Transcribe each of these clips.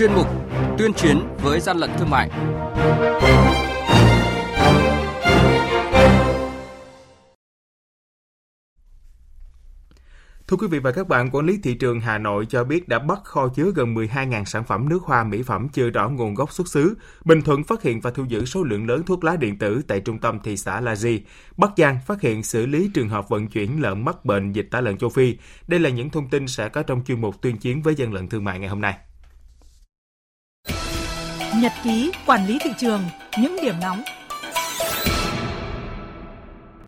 chuyên mục Tuyên chiến với gian lận thương mại. Thưa quý vị và các bạn, quản lý thị trường Hà Nội cho biết đã bắt kho chứa gần 12.000 sản phẩm nước hoa mỹ phẩm chưa rõ nguồn gốc xuất xứ. Bình Thuận phát hiện và thu giữ số lượng lớn thuốc lá điện tử tại trung tâm thị xã La Di. Bắc Giang phát hiện xử lý trường hợp vận chuyển lợn mắc bệnh dịch tả lợn châu Phi. Đây là những thông tin sẽ có trong chuyên mục tuyên chiến với dân lận thương mại ngày hôm nay. Nhật ký quản lý thị trường, những điểm nóng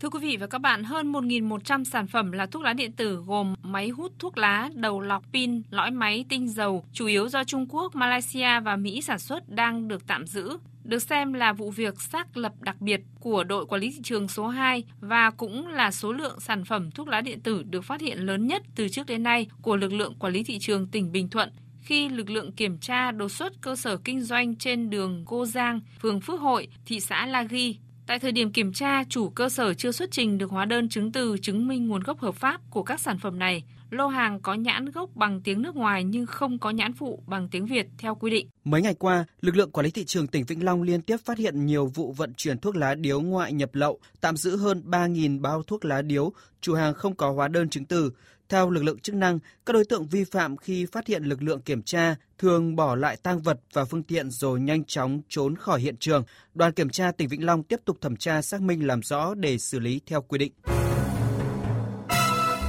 Thưa quý vị và các bạn, hơn 1.100 sản phẩm là thuốc lá điện tử gồm máy hút thuốc lá, đầu lọc pin, lõi máy, tinh dầu, chủ yếu do Trung Quốc, Malaysia và Mỹ sản xuất đang được tạm giữ. Được xem là vụ việc xác lập đặc biệt của đội quản lý thị trường số 2 và cũng là số lượng sản phẩm thuốc lá điện tử được phát hiện lớn nhất từ trước đến nay của lực lượng quản lý thị trường tỉnh Bình Thuận khi lực lượng kiểm tra đột xuất cơ sở kinh doanh trên đường Cô Giang, phường Phước Hội, thị xã La Ghi Tại thời điểm kiểm tra, chủ cơ sở chưa xuất trình được hóa đơn chứng từ chứng minh nguồn gốc hợp pháp của các sản phẩm này. Lô hàng có nhãn gốc bằng tiếng nước ngoài nhưng không có nhãn phụ bằng tiếng Việt theo quy định. Mấy ngày qua, lực lượng quản lý thị trường tỉnh Vĩnh Long liên tiếp phát hiện nhiều vụ vận chuyển thuốc lá điếu ngoại nhập lậu, tạm giữ hơn 3.000 bao thuốc lá điếu, chủ hàng không có hóa đơn chứng từ. Theo lực lượng chức năng, các đối tượng vi phạm khi phát hiện lực lượng kiểm tra thường bỏ lại tang vật và phương tiện rồi nhanh chóng trốn khỏi hiện trường. Đoàn kiểm tra tỉnh Vĩnh Long tiếp tục thẩm tra xác minh làm rõ để xử lý theo quy định.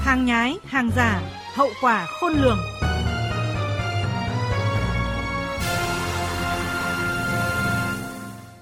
Hàng nhái, hàng giả, hậu quả khôn lường.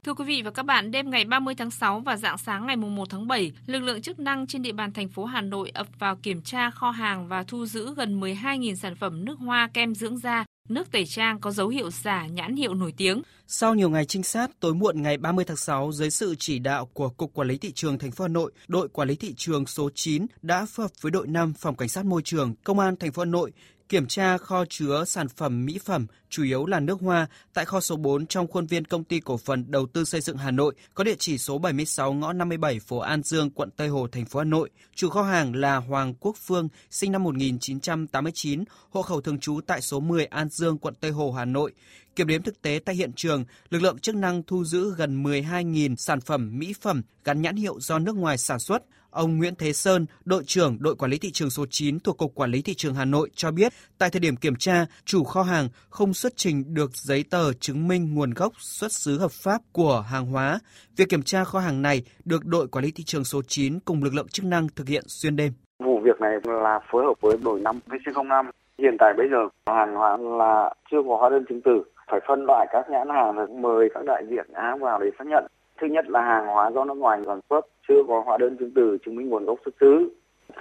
Thưa quý vị và các bạn, đêm ngày 30 tháng 6 và dạng sáng ngày 1 tháng 7, lực lượng chức năng trên địa bàn thành phố Hà Nội ập vào kiểm tra kho hàng và thu giữ gần 12.000 sản phẩm nước hoa kem dưỡng da, nước tẩy trang có dấu hiệu giả nhãn hiệu nổi tiếng. Sau nhiều ngày trinh sát, tối muộn ngày 30 tháng 6, dưới sự chỉ đạo của Cục Quản lý Thị trường thành phố Hà Nội, đội Quản lý Thị trường số 9 đã phối hợp với đội 5 Phòng Cảnh sát Môi trường, Công an thành phố Hà Nội kiểm tra kho chứa sản phẩm mỹ phẩm, chủ yếu là nước hoa, tại kho số 4 trong khuôn viên công ty cổ phần đầu tư xây dựng Hà Nội, có địa chỉ số 76 ngõ 57 phố An Dương, quận Tây Hồ, thành phố Hà Nội. Chủ kho hàng là Hoàng Quốc Phương, sinh năm 1989, hộ khẩu thường trú tại số 10 An Dương, quận Tây Hồ, Hà Nội. Kiểm đếm thực tế tại hiện trường, lực lượng chức năng thu giữ gần 12.000 sản phẩm mỹ phẩm gắn nhãn hiệu do nước ngoài sản xuất. Ông Nguyễn Thế Sơn, đội trưởng đội quản lý thị trường số 9 thuộc Cục Quản lý Thị trường Hà Nội cho biết, tại thời điểm kiểm tra, chủ kho hàng không xuất trình được giấy tờ chứng minh nguồn gốc xuất xứ hợp pháp của hàng hóa. Việc kiểm tra kho hàng này được đội quản lý thị trường số 9 cùng lực lượng chức năng thực hiện xuyên đêm. Vụ việc này là phối hợp với đội 5 VC05. Hiện tại bây giờ hàng hóa là chưa có hóa đơn chứng từ, phải phân loại các nhãn hàng và mời các đại diện hãng vào để xác nhận. Thứ nhất là hàng hóa do nước ngoài sản xuất chưa có hóa đơn chứng từ chứng minh nguồn gốc xuất xứ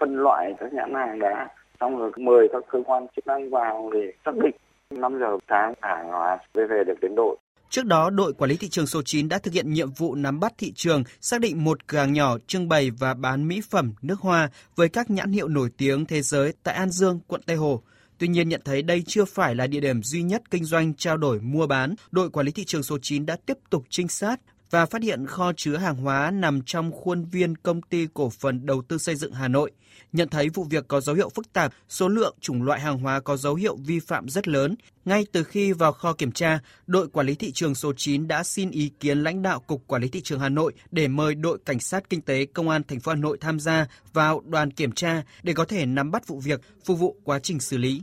phân loại các nhãn hàng đã xong rồi mời các cơ quan chức năng vào để xác định 5 giờ sáng hàng hóa về về được đến độ Trước đó, đội quản lý thị trường số 9 đã thực hiện nhiệm vụ nắm bắt thị trường, xác định một cửa hàng nhỏ trưng bày và bán mỹ phẩm, nước hoa với các nhãn hiệu nổi tiếng thế giới tại An Dương, quận Tây Hồ. Tuy nhiên nhận thấy đây chưa phải là địa điểm duy nhất kinh doanh trao đổi mua bán, đội quản lý thị trường số 9 đã tiếp tục trinh sát và phát hiện kho chứa hàng hóa nằm trong khuôn viên công ty cổ phần đầu tư xây dựng Hà Nội. Nhận thấy vụ việc có dấu hiệu phức tạp, số lượng chủng loại hàng hóa có dấu hiệu vi phạm rất lớn. Ngay từ khi vào kho kiểm tra, đội quản lý thị trường số 9 đã xin ý kiến lãnh đạo Cục Quản lý thị trường Hà Nội để mời đội cảnh sát kinh tế Công an thành phố Hà Nội tham gia vào đoàn kiểm tra để có thể nắm bắt vụ việc, phục vụ quá trình xử lý.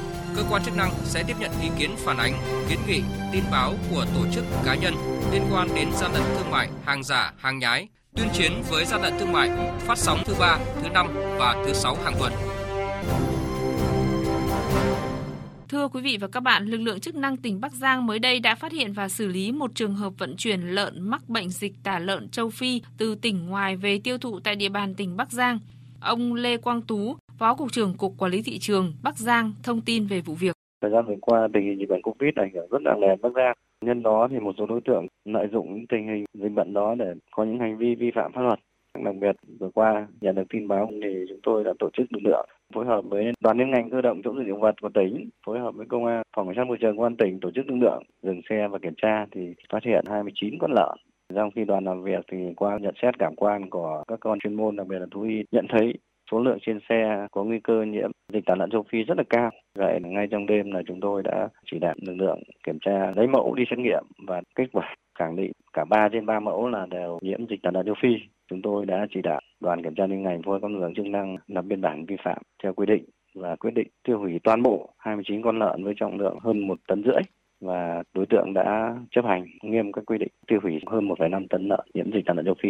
Cơ quan chức năng sẽ tiếp nhận ý kiến phản ánh, kiến nghị, tin báo của tổ chức cá nhân liên quan đến gian lận thương mại, hàng giả, hàng nhái tuyên chiến với gian lận thương mại phát sóng thứ ba, thứ năm và thứ sáu hàng tuần. Thưa quý vị và các bạn, lực lượng chức năng tỉnh Bắc Giang mới đây đã phát hiện và xử lý một trường hợp vận chuyển lợn mắc bệnh dịch tả lợn châu Phi từ tỉnh ngoài về tiêu thụ tại địa bàn tỉnh Bắc Giang. Ông Lê Quang Tú, Phó Cục trưởng Cục Quản lý Thị trường Bắc Giang thông tin về vụ việc. Thời gian vừa qua tình hình dịch bệnh Covid ảnh hưởng rất nặng nề Bắc Giang. Nhân đó thì một số đối tượng lợi dụng tình hình dịch bệnh đó để có những hành vi vi phạm pháp luật. Đặc biệt vừa qua nhận được tin báo thì chúng tôi đã tổ chức lực lượng phối hợp với đoàn liên ngành cơ động chống dịch động vật của tỉnh, phối hợp với công an phòng cảnh sát môi trường công an tỉnh tổ chức lực lượng dừng xe và kiểm tra thì phát hiện 29 con lợn. Trong khi đoàn làm việc thì qua nhận xét cảm quan của các con chuyên môn đặc biệt là thú y nhận thấy số lượng trên xe có nguy cơ nhiễm dịch tả lợn châu Phi rất là cao. Vậy ngay trong đêm là chúng tôi đã chỉ đạo lực lượng kiểm tra lấy mẫu đi xét nghiệm và kết quả khẳng định cả 3 trên 3 mẫu là đều nhiễm dịch tả lợn châu Phi. Chúng tôi đã chỉ đạo đoàn kiểm tra liên ngành phối con lượng chức năng lập biên bản vi phạm theo quy định và quyết định tiêu hủy toàn bộ 29 con lợn với trọng lượng hơn một tấn rưỡi và đối tượng đã chấp hành nghiêm các quy định tiêu hủy hơn 1,5 tấn lợn nhiễm dịch tả lợn châu Phi.